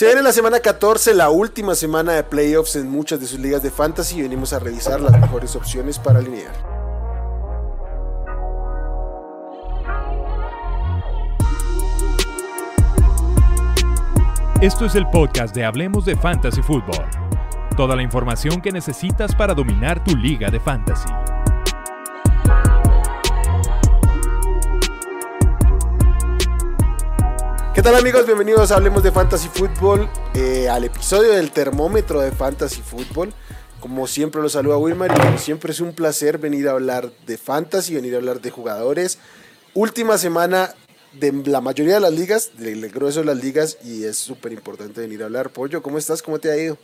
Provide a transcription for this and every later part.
Se viene la semana 14, la última semana de playoffs en muchas de sus ligas de fantasy y venimos a revisar las mejores opciones para alinear. Esto es el podcast de Hablemos de Fantasy Football. Toda la información que necesitas para dominar tu liga de fantasy. ¿Qué tal amigos? Bienvenidos a Hablemos de Fantasy Football, eh, al episodio del termómetro de Fantasy Football. Como siempre los saluda Wilmar y como siempre es un placer venir a hablar de fantasy, venir a hablar de jugadores. Última semana de la mayoría de las ligas, del grueso de las ligas y es súper importante venir a hablar. Pollo, ¿cómo estás? ¿Cómo te ha ido?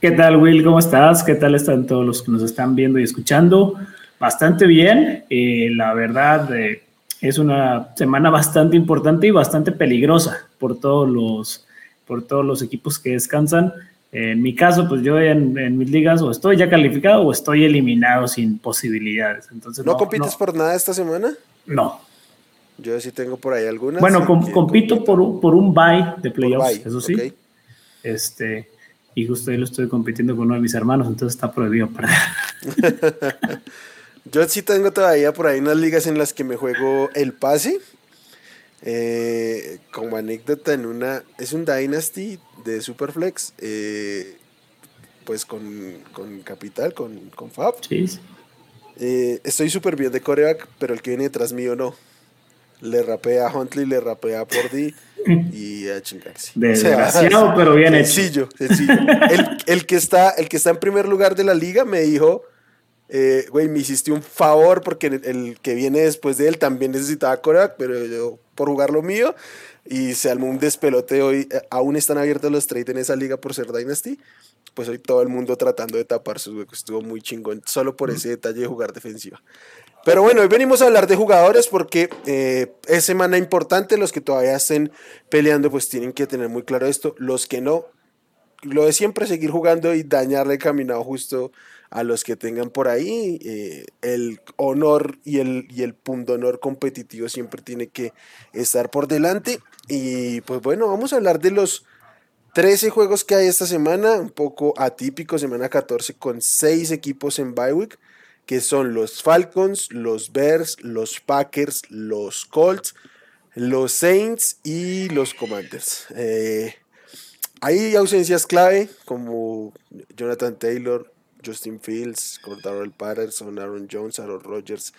¿Qué tal Will? ¿Cómo estás? ¿Qué tal están todos los que nos están viendo y escuchando? Bastante bien. Eh, la verdad, eh, es una semana bastante importante y bastante peligrosa por todos los, por todos los equipos que descansan. En mi caso, pues yo en, mis ligas o estoy ya calificado o estoy eliminado sin posibilidades. Entonces, ¿No, compites por nada esta semana? No. Yo sí tengo por ahí algunas. Bueno, compito por un, por un bye de playoffs, eso sí. Este, y justo ahí lo estoy compitiendo con uno de mis hermanos, entonces está prohibido perder. Yo sí tengo todavía por ahí unas ligas en las que me juego el pase. Eh, como anécdota, en una. Es un Dynasty de Superflex. Eh, pues con, Capital, con, con Fab. Eh, estoy súper bien de coreback, pero el que viene detrás mío no. Le rapea a Huntley, le rapea a Pordy y a chingarse. Desgraciado, pero bien sencillo, Sencillo, el, el, que está, el que está en primer lugar de la liga me dijo eh, güey, me hiciste un favor porque el, que viene después de él también necesitaba coreback, pero yo por jugar lo mío y se armó un despelote hoy. Eh, aún están abiertos los trades en esa liga por ser Dynasty. Pues hoy todo el mundo tratando de tapar sus huecos. Estuvo muy chingón solo por ese detalle de jugar defensiva. Pero bueno, hoy venimos a hablar de jugadores porque eh, es semana importante. Los que todavía estén peleando, pues tienen que tener muy claro esto. Los que no, lo de siempre seguir jugando y dañarle el caminado justo a los que tengan por ahí. Eh, el honor y el, y el honor competitivo siempre tiene que estar por delante. Y pues bueno, vamos a hablar de los 13 juegos que hay esta semana, un poco atípico, semana 14 con 6 equipos en bye que son los Falcons, los Bears, los Packers, los Colts, los Saints y los Commanders. Eh, hay ausencias clave como Jonathan Taylor, Justin Fields, Cordaro Patterson, Aaron Jones, Aaron Rodgers,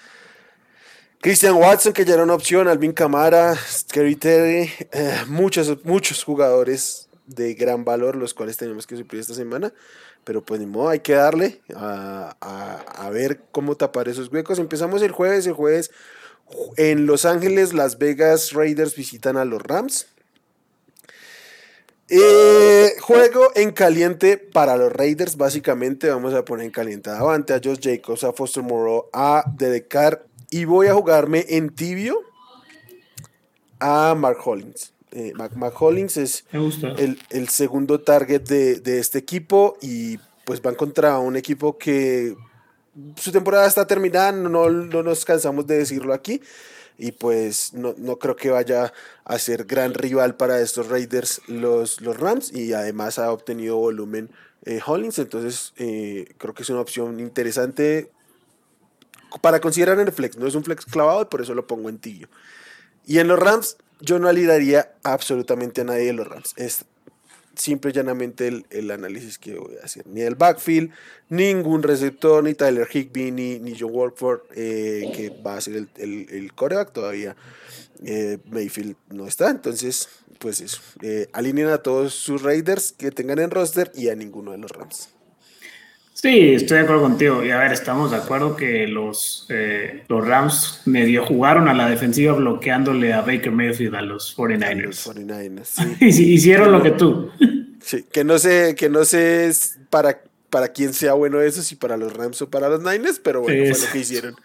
Christian Watson, que ya era una opción, Alvin Camara, Scary Terry, eh, muchos, muchos jugadores de gran valor, los cuales tenemos que suplir esta semana. Pero pues ni modo, hay que darle a, a, ver cómo tapar esos huecos. Empezamos el jueves, el jueves en Los Ángeles, Las Vegas Raiders visitan a los Rams. Eh, juego en caliente para los Raiders, básicamente. Vamos a poner en caliente a Davante, a Josh Jacobs, a Foster Moreau, a Dedecar y voy a jugarme en tibio a Mark Hollins. Eh, Mark, Hollins es el, segundo target de, este equipo y pues van contra un equipo que su temporada está terminada, no, no nos cansamos de decirlo aquí. Y pues no, creo que vaya a ser gran rival para estos Raiders los, los Rams y además ha obtenido volumen eh, Hollins, entonces eh, creo que es una opción interesante para considerar en el flex, no es un flex clavado y por eso lo pongo en tillo. Y en los Rams yo no alidaría absolutamente a nadie de los Rams, es simple y llanamente el, análisis que voy a hacer. Ni el backfield, ningún receptor, ni Tyler Higby, ni, ni Joe Walford, eh, que va a ser el, el, coreback todavía. Eh, Mayfield no está, entonces, pues eso. Eh, alineen a todos sus Raiders que tengan en roster y a ninguno de los Rams. Sí, estoy de acuerdo contigo. Y a ver, estamos de acuerdo que los, eh, los Rams medio jugaron a la defensiva bloqueándole a Baker Mayfield a los 49ers. los 49ers, sí. Hicieron lo que tú. Sí, que no sé, que no sé para, para quién sea bueno eso, si para los Rams o para los Niners, pero bueno, fue lo que hicieron.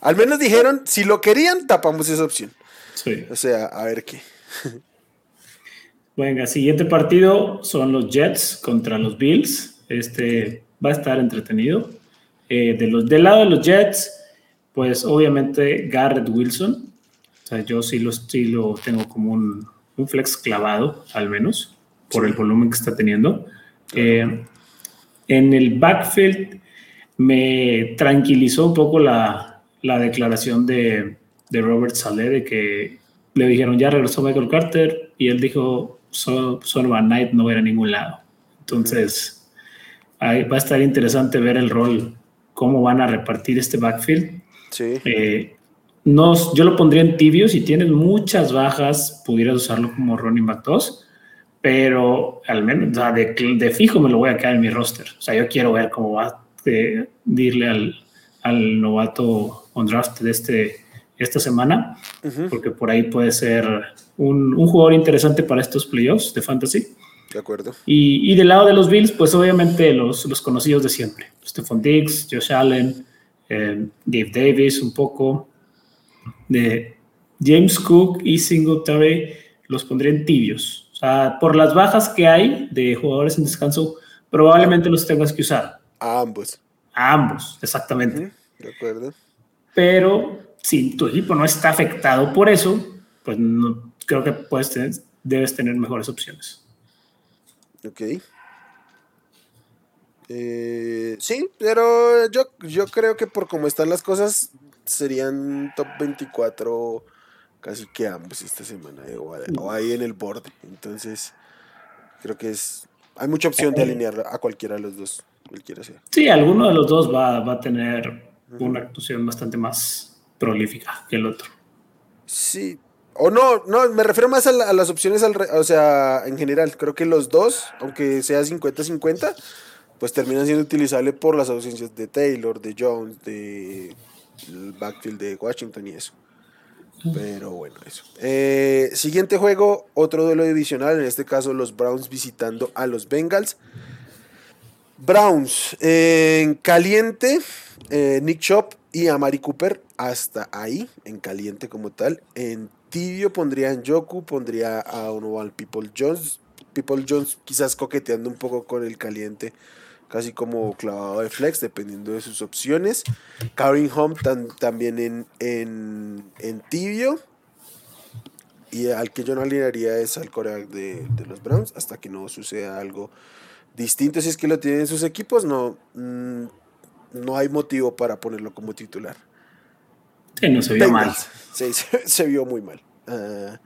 Al menos dijeron, si lo querían, tapamos esa opción. Sí. O sea, a ver qué. Venga, siguiente partido son los Jets contra los Bills. Este va a estar entretenido. Eh, de los, del lado de los Jets, pues obviamente Garrett Wilson. O sea, yo sí lo, sí lo tengo como un, un flex clavado, al menos. por el volumen que está teniendo. Eh, en el backfield me tranquilizó un poco la, la declaración de, de, Robert Saleh de que le dijeron ya regresó Michael Carter y él dijo solo Son Knight no va a ir a ningún lado. Entonces ahí va a estar interesante ver el rol, cómo van a repartir este backfield. Sí. Eh, no, yo lo pondría en tibio. Si tienes muchas bajas, pudieras usarlo como running back 2 pero al menos de, fijo me lo voy a quedar en mi roster. O sea, yo quiero ver cómo va a dirle al, al, novato on draft de este, esta semana, porque por ahí puede ser un, un, jugador interesante para estos playoffs de fantasy. De acuerdo. Y, y, del lado de los Bills, pues obviamente los, los conocidos de siempre. Stephon Diggs, Josh Allen, eh, Dave Davis un poco. De James Cook y Singletary los pondré en tibios o sea, por las bajas que hay de jugadores en descanso, probablemente los tengas que usar. A ambos. A ambos, exactamente. De acuerdo. Pero si tu equipo no está afectado por eso, pues no, creo que puedes tener, debes tener mejores opciones. Ok. Eh, sí, pero yo, yo creo que por cómo están las cosas, serían top 24 casi que ambos esta semana, eh, o, ahí en el borde. Entonces, creo que es. Hay mucha opción de alinear a cualquiera de los dos, cualquiera sea. Sí, alguno de los dos va, va a tener una actuación bastante más prolífica que el otro. Sí, o no, no, me refiero más a, las opciones, al, o sea, en general, creo que los dos, aunque sea 50-50, pues terminan siendo utilizables por las ausencias de Taylor, de Jones, de el backfield de Washington y eso. Pero bueno, eso. Eh, siguiente juego, otro duelo divisional, en este caso los Browns visitando a los Bengals. Browns en caliente, eh, Nick Chop y Amari Cooper hasta ahí, en caliente como tal. En tibio pondría en Joku, pondría a uno al People Jones. People Jones quizás coqueteando un poco con el caliente casi como clavado de flex, dependiendo de sus opciones. Karin Home también en, en, tibio. Y al que yo no alinearía es al coreback de, los Browns, hasta que no suceda algo distinto. Si es que lo tienen sus equipos, no, mm, no hay motivo para ponerlo como titular. Sí, no se vio mal. Sí, se, vio muy mal. Uh,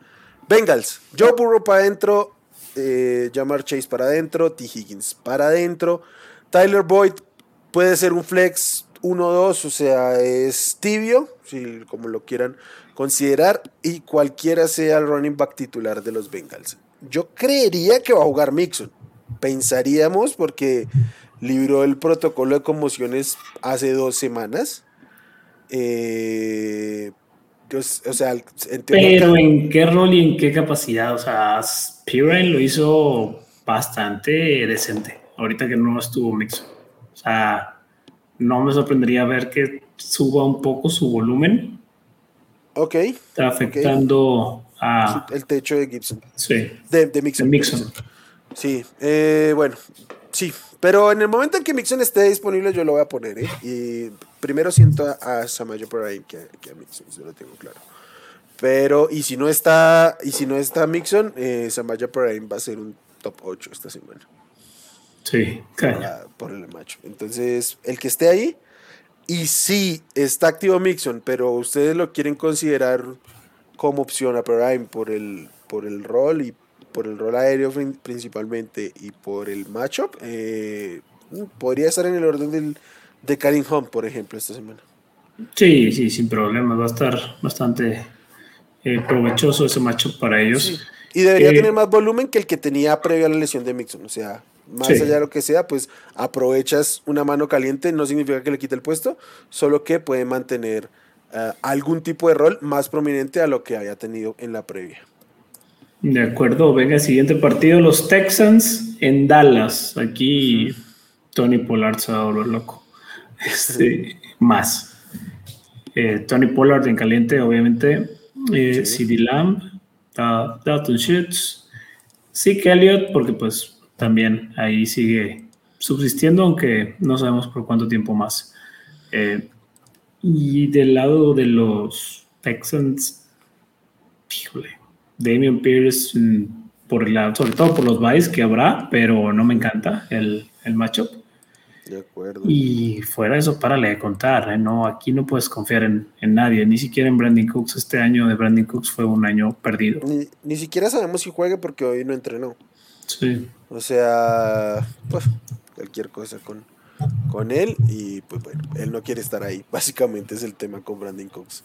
Bengals, Joe Burrow para adentro, eh, Jamar Chase para adentro, T. Higgins para adentro. Tyler Boyd puede ser un flex 1-2, o sea, es tibio, si como lo quieran considerar, y cualquiera sea el running back titular de los Bengals. Yo creería que va a jugar Mixon. Pensaríamos porque libró el protocolo de conmociones hace dos semanas. Eh, o sea, Pero en qué rol y en qué capacidad, o sea, Pirine lo hizo bastante decente ahorita que no estuvo Mixon. O sea, no me sorprendería ver que suba un poco su volumen. Ok. Está afectando a... El techo de Gibson. Sí. De, Mixon. Sí, eh, bueno, sí. Pero en el momento en que Mixon esté disponible, yo lo voy a poner, ¿eh? Y primero siento a, Samayo por ahí que, a Mixon, eso lo tengo claro. Pero, y si no está, y si no está Mixon, eh, Samaya Prime va a ser un top 8 esta semana. Sí, por el macho. Entonces, el que esté ahí, y sí está activo Mixon, pero ustedes lo quieren considerar como opción a Prime por el, por el rol y por el rol aéreo principalmente y por el matchup, eh, podría estar en el orden del, de Karim Hunt, por ejemplo, esta semana. Sí, sí, sin problema. Va a estar bastante eh, provechoso ese matchup para ellos. Y debería eh, tener más volumen que el que tenía previo a la lesión de Mixon. O sea, más allá de lo que sea, pues aprovechas una mano caliente, no significa que le quite el puesto, solo que puede mantener algún tipo de rol más prominente a lo que había tenido en la previa. De acuerdo, venga, siguiente partido, los Texans en Dallas. Aquí Tony Pollard se va a volver loco. Este, más. Eh, Tony Pollard en caliente, obviamente. Eh, CD Lamb, Dalton Schutz, Zeke Elliott, porque pues también ahí sigue subsistiendo, aunque no sabemos por cuánto tiempo más. Eh, y del lado de los Texans, híjole, Damian Pierce, mm, por la, sobre todo por los buys que habrá, pero no me encanta el, el matchup. De acuerdo. Y fuera eso, párale de contar, ¿eh? no, aquí no puedes confiar en, en, nadie, ni siquiera en Brandon Cooks. Este año de Brandon Cooks fue un año perdido. Ni, ni siquiera sabemos si juegue porque hoy no entrenó. Sí. O sea, pues cualquier cosa con, con él y pues bueno, él no quiere estar ahí. Básicamente es el tema con Brandon Cooks.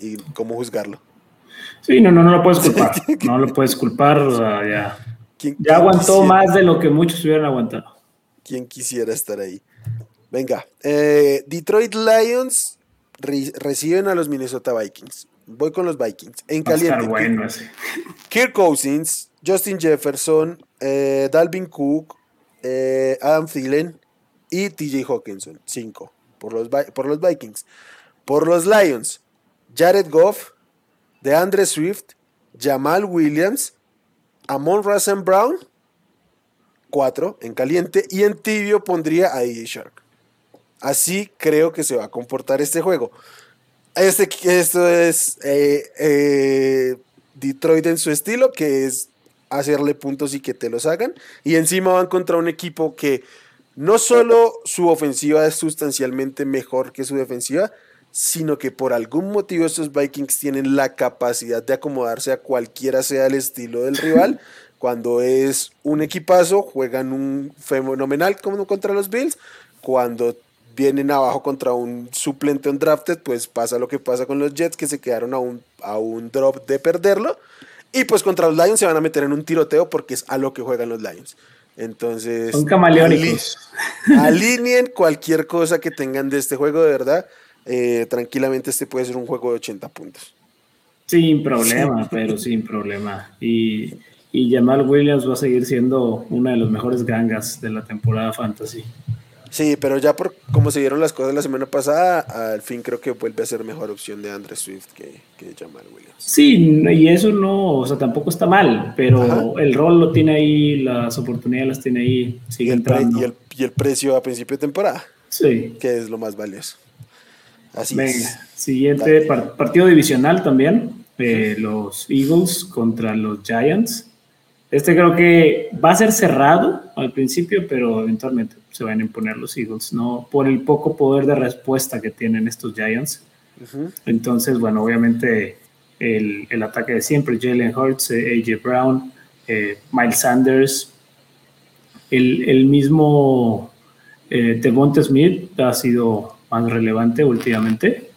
Y cómo juzgarlo. Sí, no, no, no lo puedes culpar. No lo puedes culpar. O sea, ya, ¿Quién- ya aguantó quisiera- más de lo que muchos hubieran aguantado. ¿Quién quisiera estar ahí? Venga, eh, Detroit Lions re- reciben a los Minnesota Vikings. Voy con los Vikings. En caliente. bueno. Kirk Cousins, Justin Jefferson, eh, Dalvin Cook, eh, Adam Thielen y TJ Hawkinson. Cinco por los, por los Vikings. Por los Lions, Jared Goff, DeAndre Swift, Jamal Williams, Amon Russell Brown. Cuatro en caliente. Y en tibio pondría a DJ Shark. Así creo que se va a comportar este juego. Este, esto es eh, eh, Detroit en su estilo, que es hacerle puntos y que te los hagan. Y encima van contra un equipo que no solo su ofensiva es sustancialmente mejor que su defensiva, sino que por algún motivo estos Vikings tienen la capacidad de acomodarse a cualquiera sea el estilo del rival. Cuando es un equipazo, juegan un fenomenal como contra los Bills. Cuando vienen abajo contra un suplente undrafted, pues pasa lo que pasa con los Jets, que se quedaron a un, a un drop de perderlo. Y pues contra los Lions se van a meter en un tiroteo porque es a lo que juegan los Lions. Entonces, Son camaleónicos. ali- alineen cualquier cosa que tengan de este juego, de verdad. Eh, tranquilamente este puede ser un juego de 80 puntos. Sin problema, pero sin problema. Y, y Jamal Williams va a seguir siendo una de los mejores gangas de la temporada fantasy. Sí, pero ya por cómo se dieron las cosas la semana pasada, al fin creo que vuelve a ser mejor opción de Andre Swift que, que Jamal Williams. Sí, y eso no, o sea, tampoco está mal, pero Ajá. el rol lo tiene ahí, las oportunidades las tiene ahí, Y sigue el, pre- entrando. y, el, y el precio a principio de temporada, Sí. que es lo más valioso. Así Venga, es. siguiente par- partido divisional también, eh, los Eagles contra los Giants. Este creo que va a ser cerrado al principio, pero eventualmente se van a imponer los Eagles, ¿no? Por el poco poder de respuesta que tienen estos Giants. Entonces, bueno, obviamente el, el ataque de siempre, Jalen Hurts, eh, AJ Brown, eh, Miles Sanders, el, el mismo eh, Devonta Smith ha sido más relevante últimamente,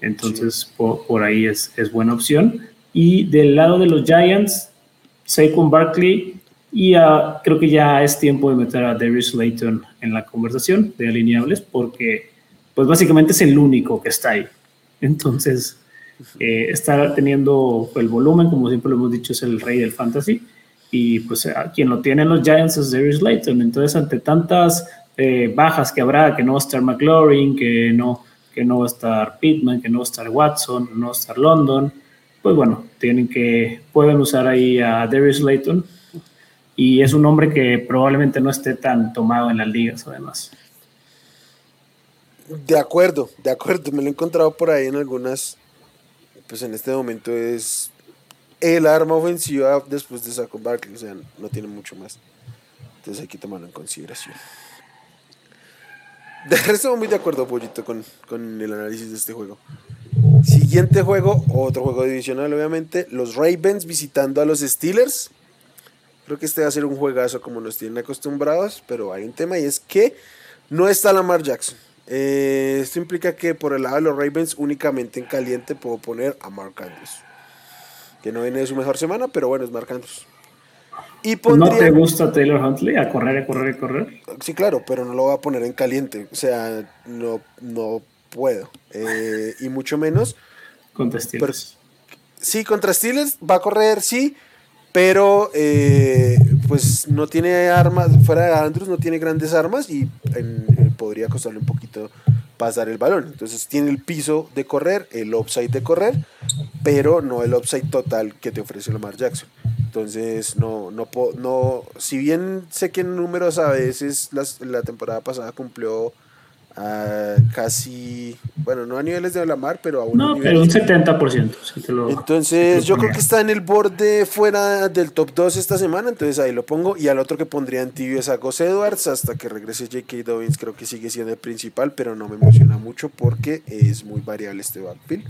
entonces por, por ahí es, es buena opción. Y del lado de los Giants, Saquon Barkley, y ah, creo que ya es tiempo de meter a Darius Slayton en la conversación de alineables, porque pues básicamente es el único que está ahí. Entonces, eh, está teniendo el volumen, como siempre lo hemos dicho, es el rey del fantasy. Y pues a quien lo tiene en los Giants es Darius Layton. Entonces, ante tantas eh, bajas que habrá, que no va a estar McLaurin, que no, que no va a estar Pittman, que no va a estar Watson, no va a estar London, pues bueno, tienen que, pueden usar ahí a Darius Layton. Y es un hombre que probablemente no esté tan tomado en las ligas, además. De acuerdo, de acuerdo. Me lo he encontrado por ahí en algunas. Pues en este momento es el arma ofensiva después de Saquon Barkley. O sea, no tiene mucho más. Entonces hay que tomarlo en consideración. De resto, muy de acuerdo, Pollito, con, con el análisis de este juego. Siguiente juego, otro juego divisional, obviamente. Los Ravens visitando a los Steelers. Creo que este va a ser un juegazo como nos tienen acostumbrados, pero hay un tema y es que no está Lamar Jackson. Eh, esto implica que por el lado de los Ravens únicamente en caliente puedo poner a Mark Andrews. Que no viene de su mejor semana, pero bueno, es Mark Andrews. Y ¿No te gusta Taylor Huntley a correr, a correr, a correr? Sí, claro, pero no lo voy a poner en caliente. O sea, no, no puedo. Eh, y mucho menos. Con Steelers. Sí, contra Steelers va a correr, sí. Pero eh, pues no tiene armas, fuera de Andrews no tiene grandes armas y en- eh, podría costarle un poquito pasar el balón. Entonces tiene el piso de correr, el upside de correr, pero no el upside total que te ofrece Lamar Jackson. Entonces no, no, no si bien sé que en números a veces las- la temporada pasada cumplió a casi, bueno, no a niveles de Lamar, pero a un No, pero un 70%. Si te lo, entonces, yo creo que está en el borde fuera del top 2 esta semana, entonces ahí lo pongo. Y al otro que pondría en tibio es a Gus Edwards hasta que regrese J.K. Dobbins. Creo que sigue siendo el principal, pero no me emociona mucho porque es muy variable este backfield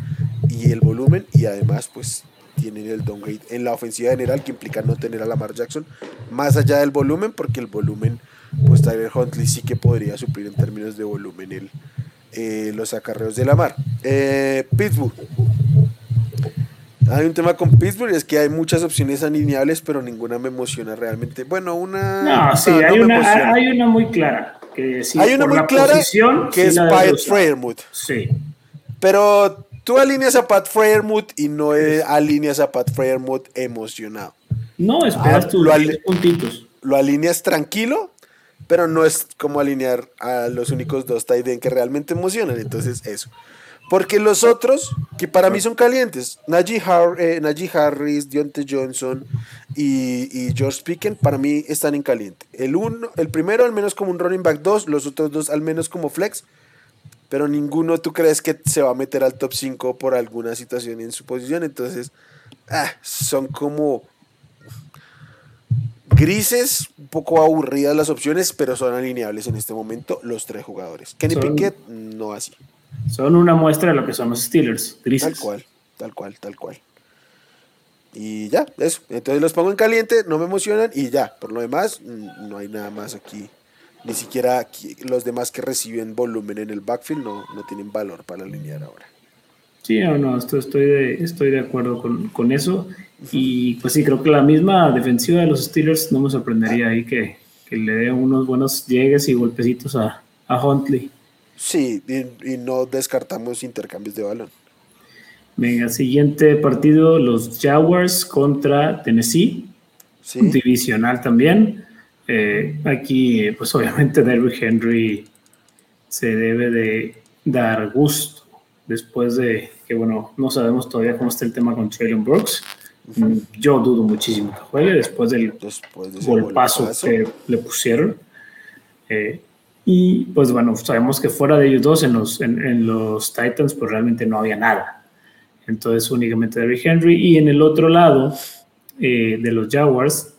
y el volumen. Y además, pues tienen el downgrade en la ofensiva general que implica no tener a Lamar Jackson más allá del volumen, porque el volumen pues Tyler Huntley sí que podría suplir en términos de volumen el, eh, los acarreos de la mar. Eh, Pittsburgh. Hay un tema con Pittsburgh, es que hay muchas opciones alineables, pero ninguna me emociona realmente. Bueno, una. No, sí, hay, una, hay, una, muy clara. Que sí, hay una muy clara que es Pat Freyermuth. Sí. Pero tú alineas a Pat Freyermuth y no alineas a Pat Freyermuth emocionado. No, esperas ah, tus puntitos. Lo alineas tranquilo pero no es como alinear a los únicos dos tight end que realmente emocionan. Entonces, eso. Porque los otros, que para mí son calientes, Najee, eh, Harris, Deontay Johnson y, George Pickens, para mí están en caliente. El, uno, el primero al menos como un running back 2, los otros dos al menos como flex, pero ninguno tú crees que se va a meter al top 5 por alguna situación en su posición. Entonces, ah, son como grises, un poco aburridas las opciones, pero son alineables en este momento los tres jugadores. Kenny Pickett, no así. Son una muestra de lo que son los Steelers, grises. Tal cual, tal cual, tal cual. Y ya, eso. Entonces los pongo en caliente, no me emocionan y ya. Por lo demás, no hay nada más aquí. Ni siquiera los demás que reciben volumen en el backfield no, no tienen valor para alinear ahora. Sí, no, no, estoy, de, estoy de acuerdo con, con eso. Y pues sí, creo que la misma defensiva de los Steelers no me sorprendería ahí que, le dé unos buenos llegues y golpecitos a, Huntley. Sí, y, no descartamos intercambios de balón. Venga, siguiente partido, los Jaguars contra Tennessee. Divisional también. Eh, aquí, pues obviamente Derrick Henry se debe de dar gusto después de que, bueno, no sabemos todavía cómo está el tema con Traylon Brooks. Yo dudo muchísimo que juegue después del golpazo que le pusieron. Eh, y pues bueno, sabemos que fuera de ellos dos en los, en, los Titans, pues realmente no había nada. Entonces únicamente Derrick Henry. Y en el otro lado eh, de los Jaguars,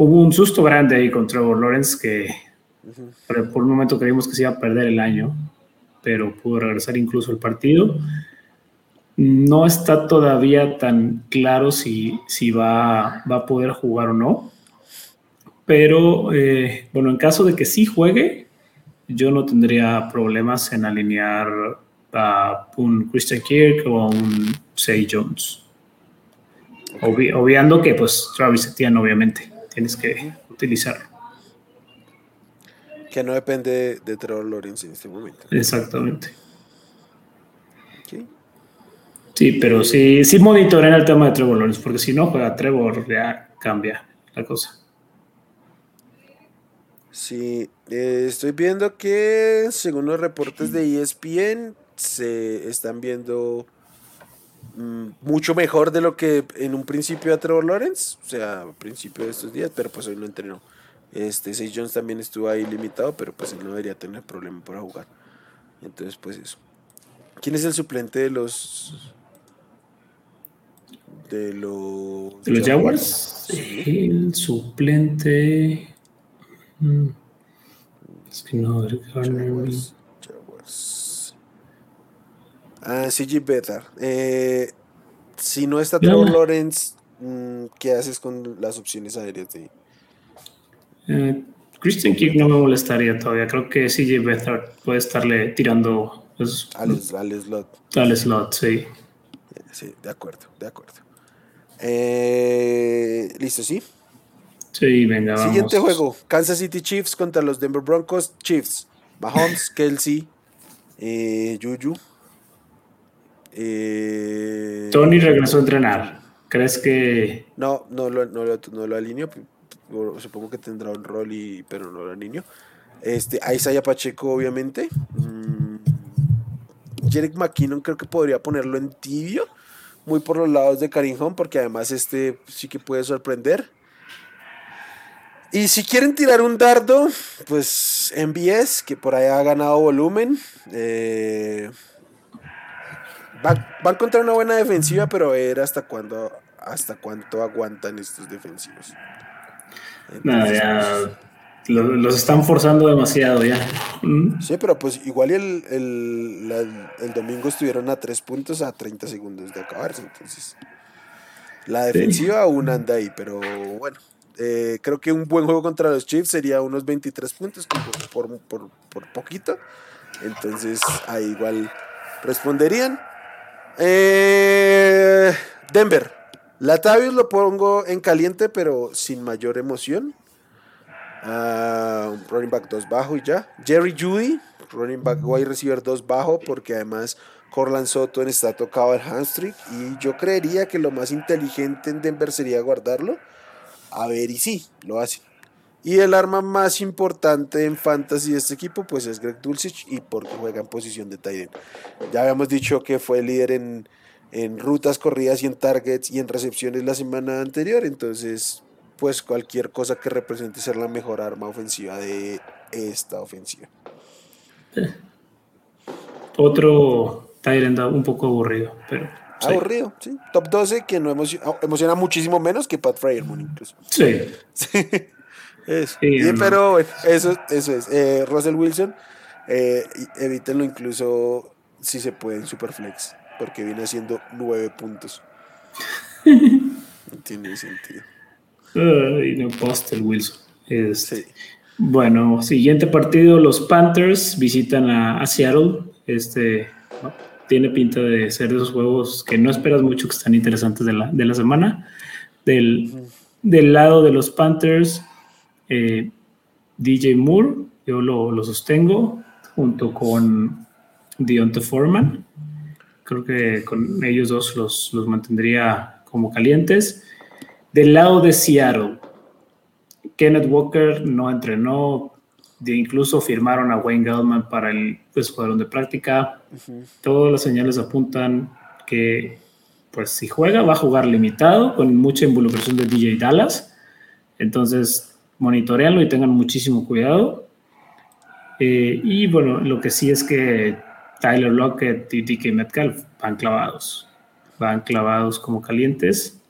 hubo un susto grande ahí con Trevor Lawrence que por un momento creímos que se iba a perder el año, pero pudo regresar incluso el partido. No está todavía tan claro si, si va, a poder jugar o no. Pero eh, bueno, en caso de que sí juegue, yo no tendría problemas en alinear a un Christian Kirk o a un Say Jones. obviando que pues Travis Etienne obviamente tienes que utilizarlo. Que no depende de Trevor Lawrence en este momento. Exactamente. Sí, pero sí, sí monitoren el tema de Trevor Lawrence, porque si no juega Trevor, ya cambia la cosa. Sí, eh, estoy viendo que según los reportes de ESPN se están viendo mucho mejor de lo que en un principio a Trevor Lawrence, o sea, a principio de estos días, pero pues hoy no entrenó. Este, Say Jones también estuvo ahí limitado, pero pues él no debería tener problema para jugar. Entonces, pues eso. ¿Quién es el suplente de los de los, ¿De los Jaguars. El suplente. Mm. Es que no, Jaguars, Jaguars. Ah, CG Beta. Eh, si no está Trevor Lawrence, mm, ¿qué haces con las opciones aéreas de eh, Christian Kirk no me molestaría todavía. Creo que CJ Beathard puede estarle tirando pues, al, slot. Al slot, sí. Sí, de acuerdo, de acuerdo. Eh, Listo, ¿sí? Sí, venga, vamos. Siguiente juego. Kansas City Chiefs contra los Denver Broncos. Chiefs. Mahomes, Kelsey, eh, Juju. Eh, Tony regresó a entrenar. ¿Crees que...? No, no lo, no lo, no lo alineo. Supongo que tendrá un rol, y, pero no lo alineo. Este, a Isaiah Pacheco, obviamente. Mm, Jerick McKinnon creo que podría ponerlo en tibio muy por los lados de Karim porque además este sí que puede sorprender. Y si quieren tirar un dardo, pues MBS, que por ahí ha ganado volumen. Eh, va, a encontrar una buena defensiva, pero ver hasta cuándo, hasta cuánto aguantan estos defensivos. ya los, están forzando demasiado ya. Mm. Sí, pero pues igual el, el, domingo estuvieron a tres puntos a 30 segundos de acabarse, entonces la defensiva aún anda ahí, pero bueno. Eh, creo que un buen juego contra los Chiefs sería unos 23 puntos por, por, poquito. Entonces ahí igual responderían. Eh, Denver. Latavius lo pongo en caliente, pero sin mayor emoción. Uh, running back 2 bajo y ya. Jerry Judy, running back wide receiver 2 bajo, porque además Corland Soto está tocado el hamstring. Y yo creería que lo más inteligente en Denver sería guardarlo a ver, y sí, lo hace. Y el arma más importante en fantasy de este equipo, pues es Greg Dulcich y porque juega en posición de tight Ya habíamos dicho que fue líder en, en rutas corridas y en targets y en recepciones la semana anterior. Entonces, pues cualquier cosa que represente ser la mejor arma ofensiva de esta ofensiva. Otro Tyrant un poco aburrido, pero Aburrido, sí. Top 12 que no emociona, emociona muchísimo menos que Pat Fryerman incluso. Sí. pero bueno, eso, eso es. Eh, Russell Wilson, eh, evítenlo incluso si se puede en Superflex, porque viene haciendo 9 puntos. no tiene sentido. y no post el Wilson. Este, bueno, siguiente partido, los Panthers visitan a, a Seattle. Este, tiene pinta de ser de esos juegos que no esperas mucho, que están interesantes de la, de la semana. Del, del, lado de los Panthers, eh, DJ Moore, yo lo, lo, sostengo, junto con Deontay Foreman. Creo que con ellos dos los, los mantendría como calientes. Del lado de Seattle, Kenneth Walker no entrenó, incluso firmaron a Wayne Gellman para el escuadrón de práctica. Todas las señales apuntan que, pues, si juega, va a jugar limitado, con mucha involucración de DJ Dallas. Entonces, monitoreanlo y tengan muchísimo cuidado. Eh, y bueno, lo que sí es que Tyler Lockett y DK Metcalf van clavados. Van clavados como calientes.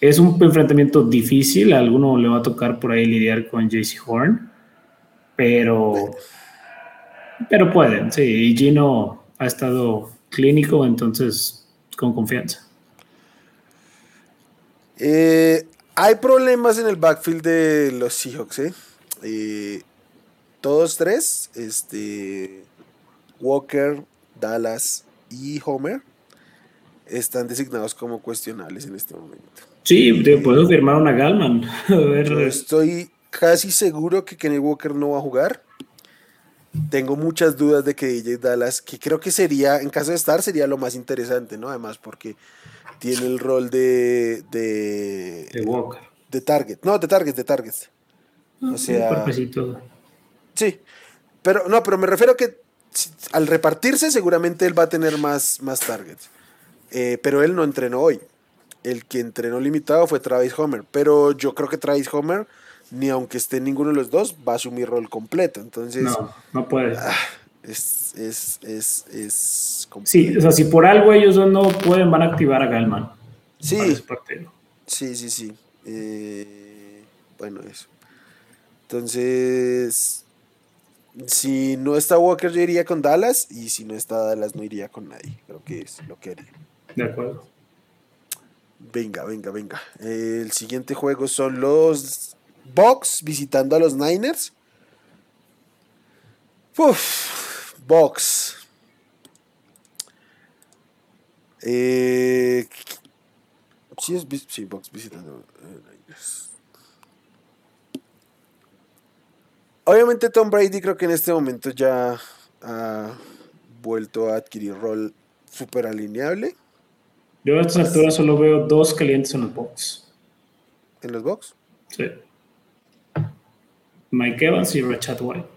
Es un enfrentamiento difícil. A alguno le va a tocar por ahí lidiar con JC Horn pero, pero pueden, sí. Y Gino ha estado clínico, entonces con confianza. Eh, hay problemas en el backfield de los Seahawks, ¿eh? eh todos tres, este, Walker, Dallas y Homer, están designados como cuestionables en este momento. Sí, te puedo firmar una Galman. estoy casi seguro que Kenny Walker no va a jugar. Tengo muchas dudas de que DJ Dallas, que creo que sería, en caso de estar, sería lo más interesante, ¿no? Además, porque tiene el rol de. De, de Walker. De Target. No, de Target, de Target. Ah, o sea. Sí. Pero, no, pero me refiero a que al repartirse, seguramente él va a tener más, más targets. Eh, pero él no entrenó hoy. El que entrenó limitado fue Travis Homer. Pero yo creo que Travis Homer ni aunque esté ninguno de los dos, va a asumir rol completo. Entonces. No, no puede. Ah, es, es, es, es Sí, o sea, si por algo ellos no pueden, van a activar a Galman. Sí. Sí, sí, sí. Eh, bueno, eso. Entonces. Si no está Walker, yo iría con Dallas. Y si no está Dallas, no iría con nadie. Creo que es lo que haría. De acuerdo. Venga, venga, venga. el siguiente juego son los Box visitando a los Niners. Uf, Box. Eh, sí, es, sí, Box visitando Niners. Obviamente Tom Brady creo que en este momento ya ha vuelto a adquirir rol super alineable. Yo a estas alturas solo veo dos calientes en los box. ¿En los box? Sí. Mike Evans y Richard White.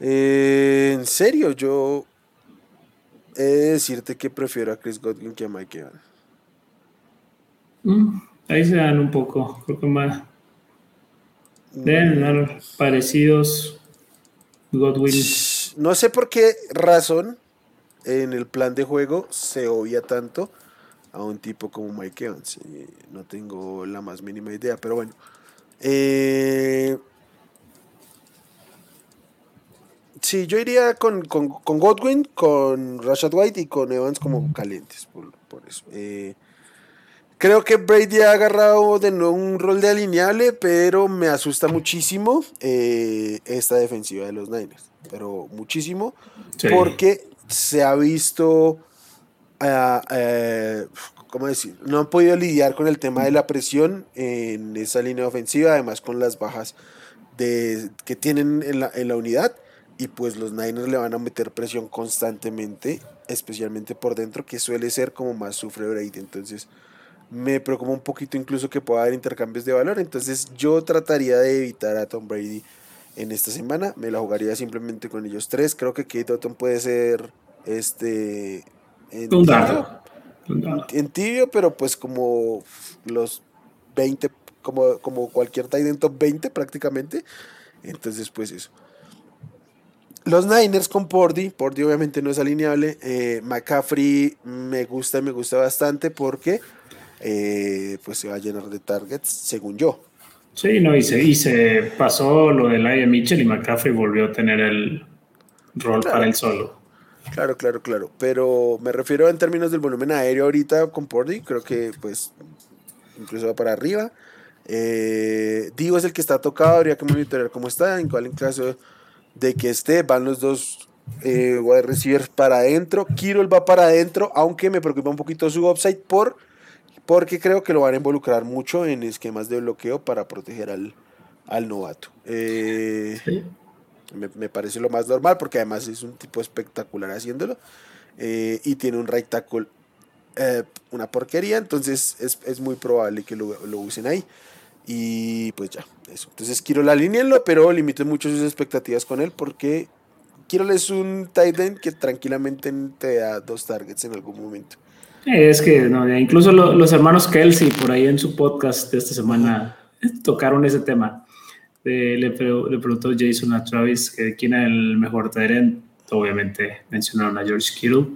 Eh, en serio, yo he de decirte que prefiero a Chris Godwin que a Mike Evans. Mm, Ahí se dan un poco, creo que más. Deben dar parecidos. Godwin. No sé por qué razón en el plan de juego se obvia tanto a un tipo como Mike Evans. No tengo la más mínima idea, pero bueno. Eh, sí, yo iría con, Godwin, con Rashad White y con Evans como calientes, por, eso. Eh, creo que Brady ha agarrado de nuevo un rol de alineable, pero me asusta muchísimo eh, esta defensiva de los Niners. Pero muchísimo, porque se ha visto uh, ¿cómo decir? No han podido lidiar con el tema de la presión en esa línea ofensiva, además con las bajas de, que tienen en la, en la unidad. Y pues los Niners le van a meter presión constantemente, especialmente por dentro, que suele ser como más sufre Brady. Entonces me preocupa un poquito incluso que pueda haber intercambios de valor. Entonces yo trataría de evitar a Tom Brady en esta semana. Me la jugaría simplemente con ellos tres. Creo que Kate Otton puede ser este en un En tibio, pero pues como los 20, como, como cualquier tight end top 20 prácticamente. Entonces, pues eso. Los Niners con Pordy, Pordy obviamente no es alineable. Eh, McCaffrey me gusta, me gusta bastante porque eh, pues se va a llenar de targets, según yo. Sí, no, y se, y se pasó lo de Laia Mitchell y McCaffrey volvió a tener el rol para él solo. Claro, claro, claro. Pero me refiero en términos del volumen aéreo ahorita con Pordy, creo que pues incluso va para arriba. Eh, Digo es el que está tocado, habría que monitorear cómo está, en cuál en caso de que esté, van los dos eh, wide receivers para adentro. Kirol va para adentro, aunque me preocupa un poquito su upside por, porque creo que lo van a involucrar mucho en esquemas de bloqueo para proteger al, al novato. Eh, me, parece lo más normal porque además es un tipo espectacular haciéndolo. Eh, y tiene un right tackle eh, una porquería, entonces es, muy probable que lo, lo, usen ahí. Y pues ya, eso. Entonces quiero la alinearlo, pero limiten mucho sus expectativas con él porque quiero es un tight end que tranquilamente te da dos targets en algún momento. Es que no, incluso los hermanos Kelsey por ahí en su podcast de esta semana tocaron ese tema le, preguntó Jason a Travis que quién era el mejor Tyrant. Obviamente mencionaron a George Kittle.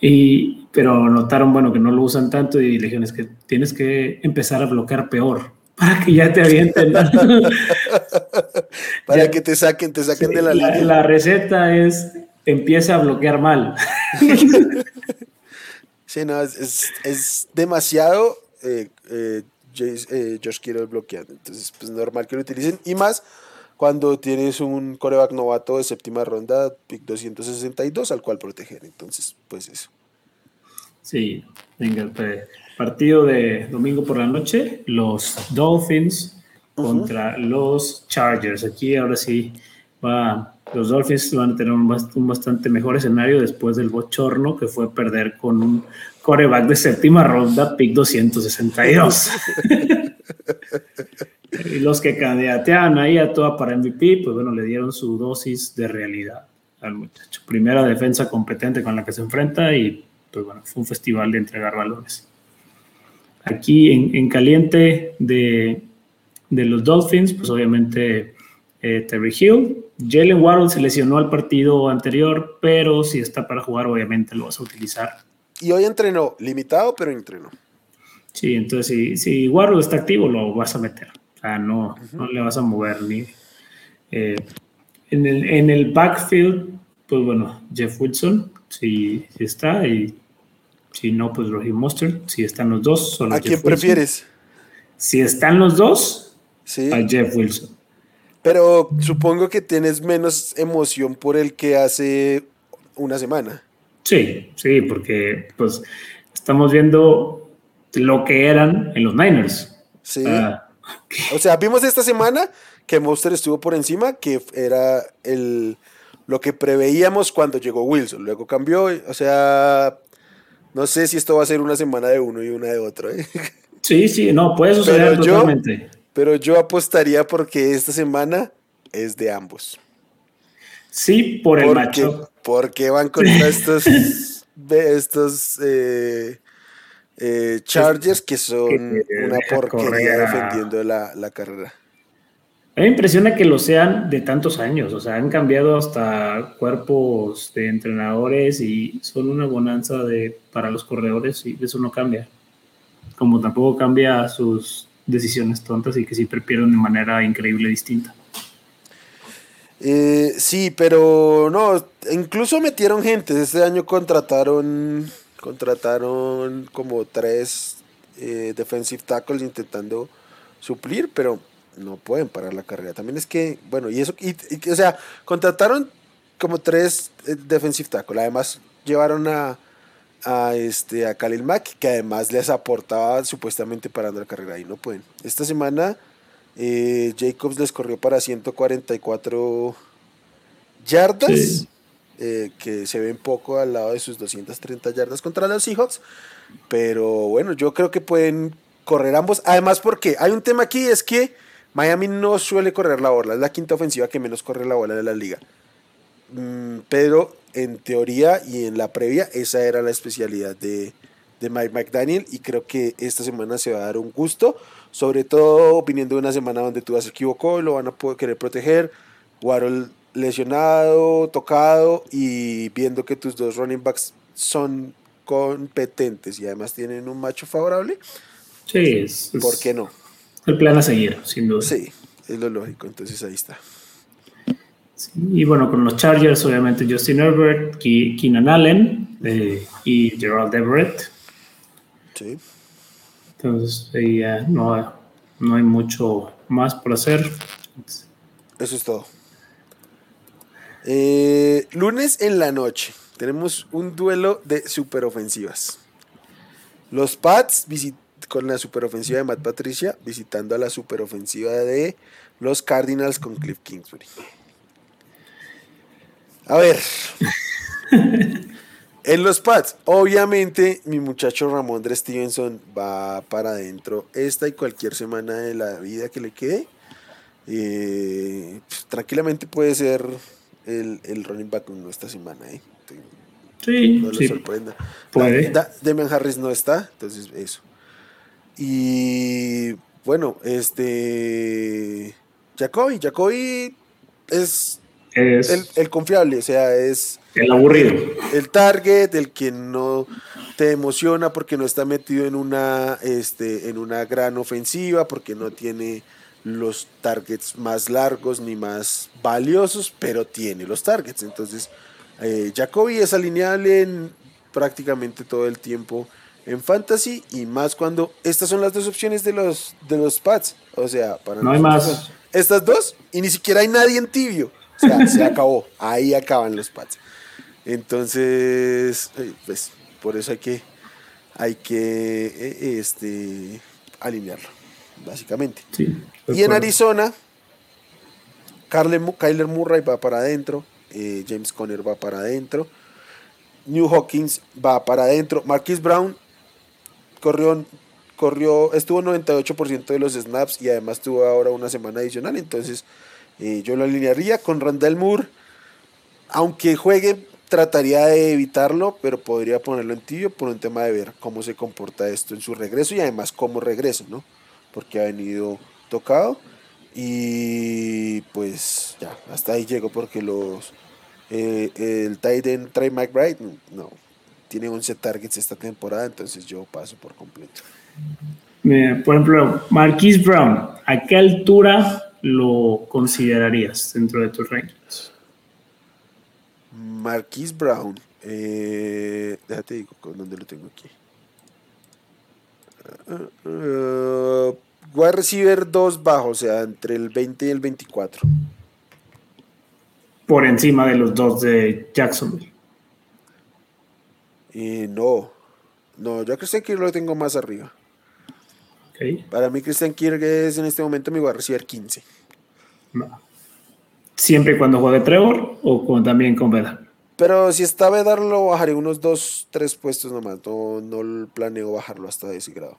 y, pero notaron, bueno, que no lo usan tanto y le dijeron es que tienes que empezar a bloquear peor para que ya te avienten. para que te saquen, te saquen de la, la línea. La receta es empieza a bloquear mal. sí, no, es, es, demasiado eh, eh, eh, Josh Kittle bloqueando. Entonces, pues normal que lo utilicen. Y más cuando tienes un coreback novato de séptima ronda, pick 262, al cual proteger. Entonces, pues eso. Sí, venga, pues, partido de domingo por la noche, los Dolphins contra los Chargers. Aquí ahora sí va, los Dolphins van a tener un, bastante mejor escenario después del bochorno que fue perder con un coreback de séptima ronda, pick 262. y los que candidateaban ahí a toda para MVP, pues bueno, le dieron su dosis de realidad al muchacho. Primera defensa competente con la que se enfrenta y pues bueno, fue un festival de entregar balones. Aquí en, caliente de, de, los Dolphins, pues obviamente eh, Terry Hill. Jalen Waddle se lesionó al partido anterior, pero si está para jugar, obviamente lo vas a utilizar y hoy entrenó, limitado, pero entrenó. Sí, entonces si, si Warlock está activo, lo vas a meter. O sea, no, no le vas a mover ni. Eh, en, el, en el backfield, pues bueno, Jeff Wilson, si, si está, y si no, pues Roger Mustard. Si están los dos, solo ¿A quién prefieres? Si están los dos, a Jeff Wilson. Pero supongo que tienes menos emoción por el que hace una semana. Sí, sí, porque pues estamos viendo lo que eran en los Niners. Sí. Ah, o sea, vimos esta semana que Monster estuvo por encima, que era el lo que preveíamos cuando llegó Wilson. Luego cambió, o sea, no sé si esto va a ser una semana de uno y una de otro. ¿eh? Sí, sí, no, puede suceder pero totalmente. Yo, pero yo apostaría porque esta semana es de ambos. Sí, por el macho. ¿Por qué van contra estos, estos eh, Eh, Chargers, que son una porquería defendiendo la, la carrera. Me impresiona que lo sean de tantos años, o sea, han cambiado hasta cuerpos de entrenadores y son una bonanza de, para los corredores y eso no cambia. Como tampoco cambia sus decisiones tontas y que siempre pierden de manera increíble distinta. Eh, sí, pero no, incluso metieron gente. Este año contrataron, contrataron como tres eh, defensive tackles intentando suplir, pero no pueden parar la carrera. También es que, bueno, y eso, y, o sea, contrataron como tres eh, defensive tackles. Además, llevaron a, a, este, a Khalil Mack, que además les aportaba supuestamente parando la carrera y no pueden. Esta semana eh, Jacobs les corrió para 144 yardas, eh, que se ven poco al lado de sus 230 yardas contra los Seahawks. Pero bueno, yo creo que pueden correr ambos. Además, porque hay un tema aquí, es que Miami no suele correr la bola, es la quinta ofensiva que menos corre la bola de la liga. Mm, pero en teoría y en la previa, esa era la especialidad de, de Mike McDaniel y creo que esta semana se va a dar un gusto, sobre todo viniendo de una semana donde tú a equivocó, lo van a poder querer proteger, Warhol lesionado, tocado y viendo que tus dos running backs son competentes y además tienen un macho favorable. Sí, es, ¿por qué no? El plan a seguir, sin duda. Sí, es lo lógico, entonces ahí está. y bueno, con los Chargers, obviamente Justin Herbert, Keenan Allen eh, y Gerald Everett. Sí. Entonces, ahí no, no hay mucho más por hacer. Eso es todo. Eh, lunes en la noche tenemos un duelo de superofensivas. Los Pats con la superofensiva de Matt Patricia visitando a la superofensiva de los Cardinals con Cliff Kingsbury. A ver. en los Pats, obviamente mi muchacho Ramón Stevenson va para adentro esta y cualquier semana de la vida que le quede. Eh, pues, tranquilamente puede ser el, running back uno esta semana, ¿eh? Sí, no le sorprenda. Puede. Demian Harris no está, entonces eso. Y bueno, este. Jacoby, Jacoby es, es el, confiable, o sea, es. El aburrido. El, target, el que no te emociona porque no está metido en una, este, en una gran ofensiva, porque no tiene los targets más largos ni más valiosos, pero tiene los targets. Entonces, eh, Jacoby es alineable en prácticamente todo el tiempo en fantasy y más cuando estas son las dos opciones de los de los pads, o sea, para no hay más. Estas dos y ni siquiera hay nadie en tibio. O sea, se acabó. Ahí acaban los pads. Entonces, eh, pues por eso hay que hay que eh, este alinearlo básicamente. y en Arizona, Kyler Murray va para adentro, eh, James Conner va para adentro, New Hawkins va para adentro, Marquis Brown corrió, corrió, estuvo 98% de los snaps y además tuvo ahora una semana adicional, entonces eh, yo lo alinearía con Randall Moore, aunque juegue trataría de evitarlo, pero podría ponerlo en tibio por un tema de ver cómo se comporta esto en su regreso y además cómo regresa, ¿no? porque ha venido tocado. Y pues ya, hasta ahí llego porque los eh, el Titan Trey McBride no, tiene 11 targets esta temporada, entonces yo paso por completo. por ejemplo, Marquise Brown, ¿a qué altura lo considerarías dentro de tus rankings? Marquise Brown, eh, déjate digo dónde lo tengo aquí. Uh, voy a recibir dos bajos, o sea, entre el 20 y el 24. Por encima de los dos de Jacksonville. Y no, no, yo a Christian Kirk lo tengo más arriba. Para mí Christian Kirk es en este momento mi voy a recibir 15. ¿Siempre cuando juegue Trevor o también con Vedar? Pero si está Vedar lo bajaré unos 2, 3 puestos nomás. No, no planeo bajarlo hasta ese grado.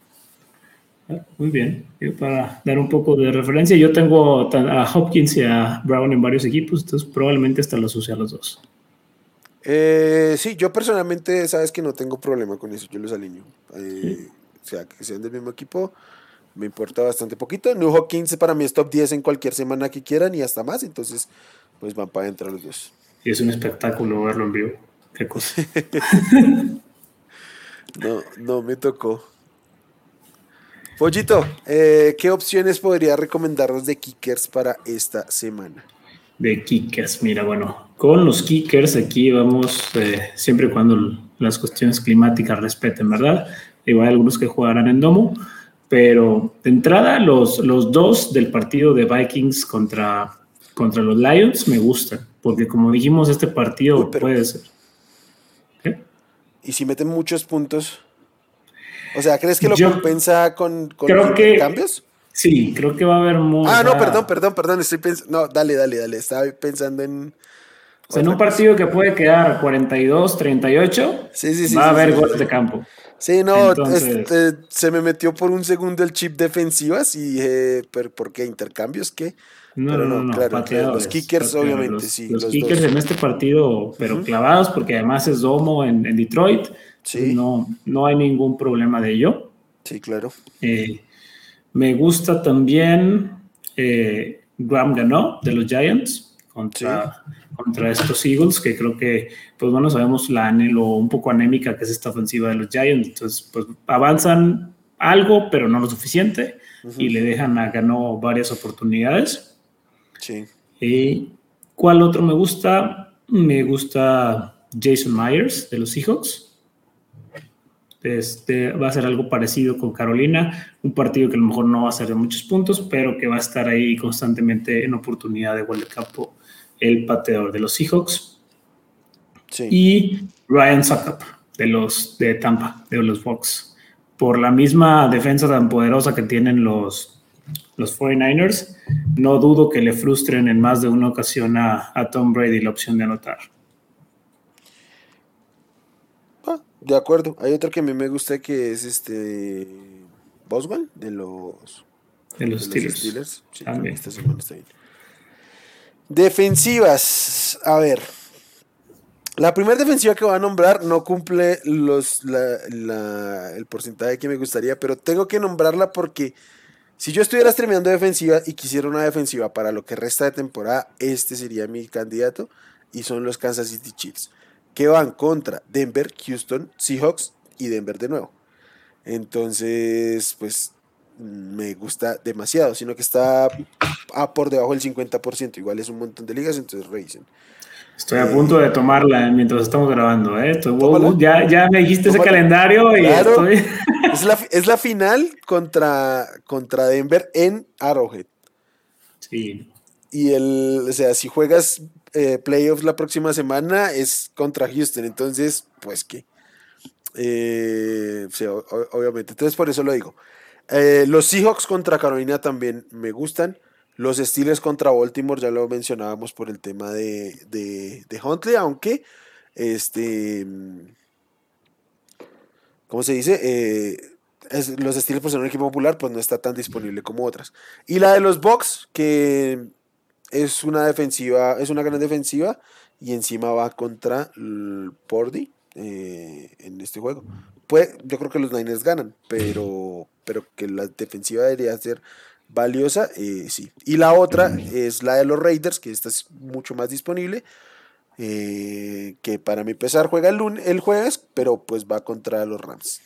Muy bien. Para dar un poco de referencia, yo tengo a Hopkins y a Brown en varios equipos, entonces probablemente hasta los use a los dos. Eh, sí, yo personalmente, sabes que no tengo problema con eso, yo los alineo. Eh, o sea, que sean del mismo equipo, me importa bastante poquito. New 15 para mí es top 10 en cualquier semana que quieran y hasta más, entonces pues van para adentro los dos. Y es un espectáculo verlo en vivo. Qué cosa. no, no me tocó. Pollito, eh, ¿qué opciones podría recomendarnos de kickers para esta semana? De kickers, mira, bueno, con los kickers aquí vamos eh, siempre y cuando las cuestiones climáticas respeten, ¿verdad? Igual hay algunos que jugarán en domo, pero de entrada los, los dos del partido de Vikings contra, contra los Lions me gustan, porque como dijimos, este partido puede ser. ¿Qué? ¿Y si meten muchos puntos? O sea, ¿crees que lo compensa con, con creo que, cambios? Sí, creo que va a haber mucho. Ah, no, perdón, perdón, perdón. Estoy pensando. No, dale, dale, dale. Estaba pensando en. O sea, en un partido que puede quedar 42, 38, sí, sí, sí, va a haber goles de campo. Sí, no, este, se me metió por un segundo el chip defensivas y dije, ¿pero ¿por qué? ¿Intercambios? ¿Qué? No, no, no, claro, los kickers, obviamente, sí. Los, kickers en este partido, pero clavados, porque además es domo en, en Detroit. Sí. No, no hay ningún problema de ello. Sí, claro. Eh, me gusta también eh, Graham ganó de los Giants contra, contra estos Eagles, que creo que, pues bueno, sabemos la lo un poco anémica que es esta ofensiva de los Giants. Entonces, pues avanzan algo, pero no lo suficiente, y le dejan a ganó varias oportunidades. Sí. ¿Y cuál otro me gusta? Me gusta Jason Myers de los Seahawks. Este, va a ser algo parecido con Carolina, un partido que a lo mejor no va a ser de muchos puntos, pero que va a estar ahí constantemente en oportunidad de gol de campo el pateador de los Seahawks. Y Ryan Suckup de los de Tampa, de los Bucks. Por la misma defensa tan poderosa que tienen los, los 49ers, no dudo que le frustren en más de una ocasión a, a Tom Brady la opción de anotar. De acuerdo. Hay otro que a mí me gusta que es este Boswell de los de los, Steelers. También. Esta semana está bien. Defensivas. A ver. La primera defensiva que voy a nombrar no cumple los, el porcentaje que me gustaría, pero tengo que nombrarla porque si yo estuviera streameando defensiva y quisiera una defensiva para lo que resta de temporada, este sería mi candidato y son los Kansas City Chiefs que van contra Denver, Houston, Seahawks y Denver de nuevo. Entonces, pues me gusta demasiado, sino que está a por debajo del 50%, igual es un montón de ligas, entonces revisen. Estoy a punto de tomarla mientras estamos grabando, ¿eh? ya, ya me dijiste ese calendario y estoy... es, la, es la final contra, contra Denver en Arrowhead. Sí. Y el, o sea, si juegas eh, playoffs la próxima semana es contra Houston, entonces, pues qué. Eh, obviamente, entonces por eso lo digo. Eh, los Seahawks contra Carolina también me gustan. Los Steelers contra Baltimore ya lo mencionábamos por el tema de, de, Huntley, aunque este. ¿Cómo se dice? los Steelers por ser un equipo popular, pues no está tan disponible como otras. Y la de los Bucks, que es una defensiva, es una gran defensiva y encima va contra el Pordy eh, en este juego. Pues, yo creo que los Niners ganan, pero, pero que la defensiva debería ser valiosa, eh, sí. Y la otra es la de los Raiders, que esta es mucho más disponible. Eh, que para mi pesar juega el, lunes, el jueves, pero pues va contra los Rams.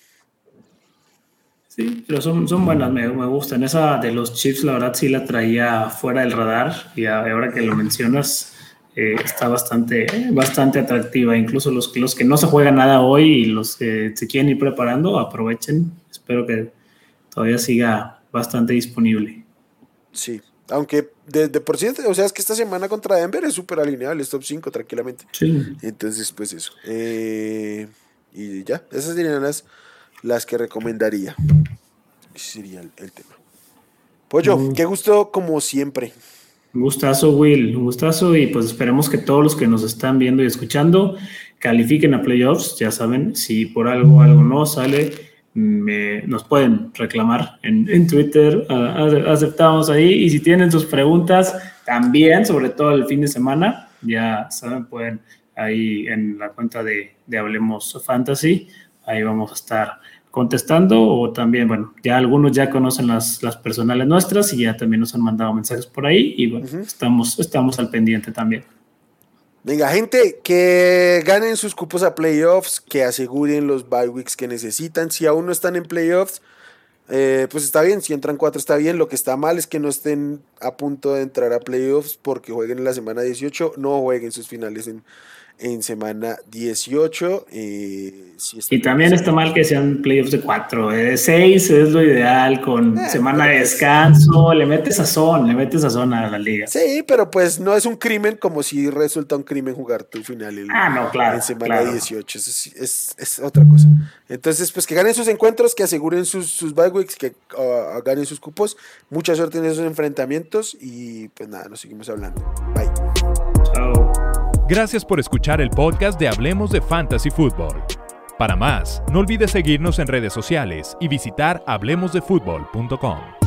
Sí, pero son, son buenas, me, me, gustan. Esa de los chips, la verdad, sí la traía fuera del radar y ahora que lo mencionas, eh, está bastante, bastante atractiva. Incluso los, los que no se juegan nada hoy y los que se quieren ir preparando, aprovechen. Espero que todavía siga bastante disponible. Sí, aunque de, por cierto, o sea, es que esta semana contra Denver es súper alineado el top 5 tranquilamente. Sí. Entonces, pues eso. Eh, y ya, esas serían las las que recomendaría. Ese sería el, tema. Pollo, mm. qué gusto como siempre. Un gustazo, Will, un gustazo y pues esperemos que todos los que nos están viendo y escuchando califiquen a playoffs. Ya saben, si por algo algo no sale, nos pueden reclamar en, Twitter, aceptamos ahí. Y si tienen sus preguntas también, sobre todo el fin de semana, ya saben, pueden ahí en la cuenta de, de Hablemos Fantasy. Ahí vamos a estar contestando o también, bueno, ya algunos ya conocen las, las personales nuestras y ya también nos han mandado mensajes por ahí y bueno, estamos, estamos al pendiente también. Venga, gente, que ganen sus cupos a playoffs, que aseguren los bye weeks que necesitan. Si aún no están en playoffs, eh, pues está bien. Si entran cuatro, está bien. Lo que está mal es que no estén a punto de entrar a playoffs porque jueguen en la semana 18. No jueguen sus finales en, en semana 18. Eh, y también está mal que sean playoffs de 4, de 6 es lo ideal, con eh, semana de descanso, le metes sazón, le metes sazón a la liga. Sí, pero pues no es un crimen como si resulta un crimen jugar tu final en, ah, claro, semana 18, es, es, otra cosa. Entonces, pues que ganen sus encuentros, que aseguren sus, sus bye weeks, que uh, ganen sus cupos. Mucha suerte en esos enfrentamientos y pues nada, nos seguimos hablando. Bye. Gracias por escuchar el podcast de Hablemos de Fantasy Football. Para más, no olvides seguirnos en redes sociales y visitar hablemosdefutbol.com.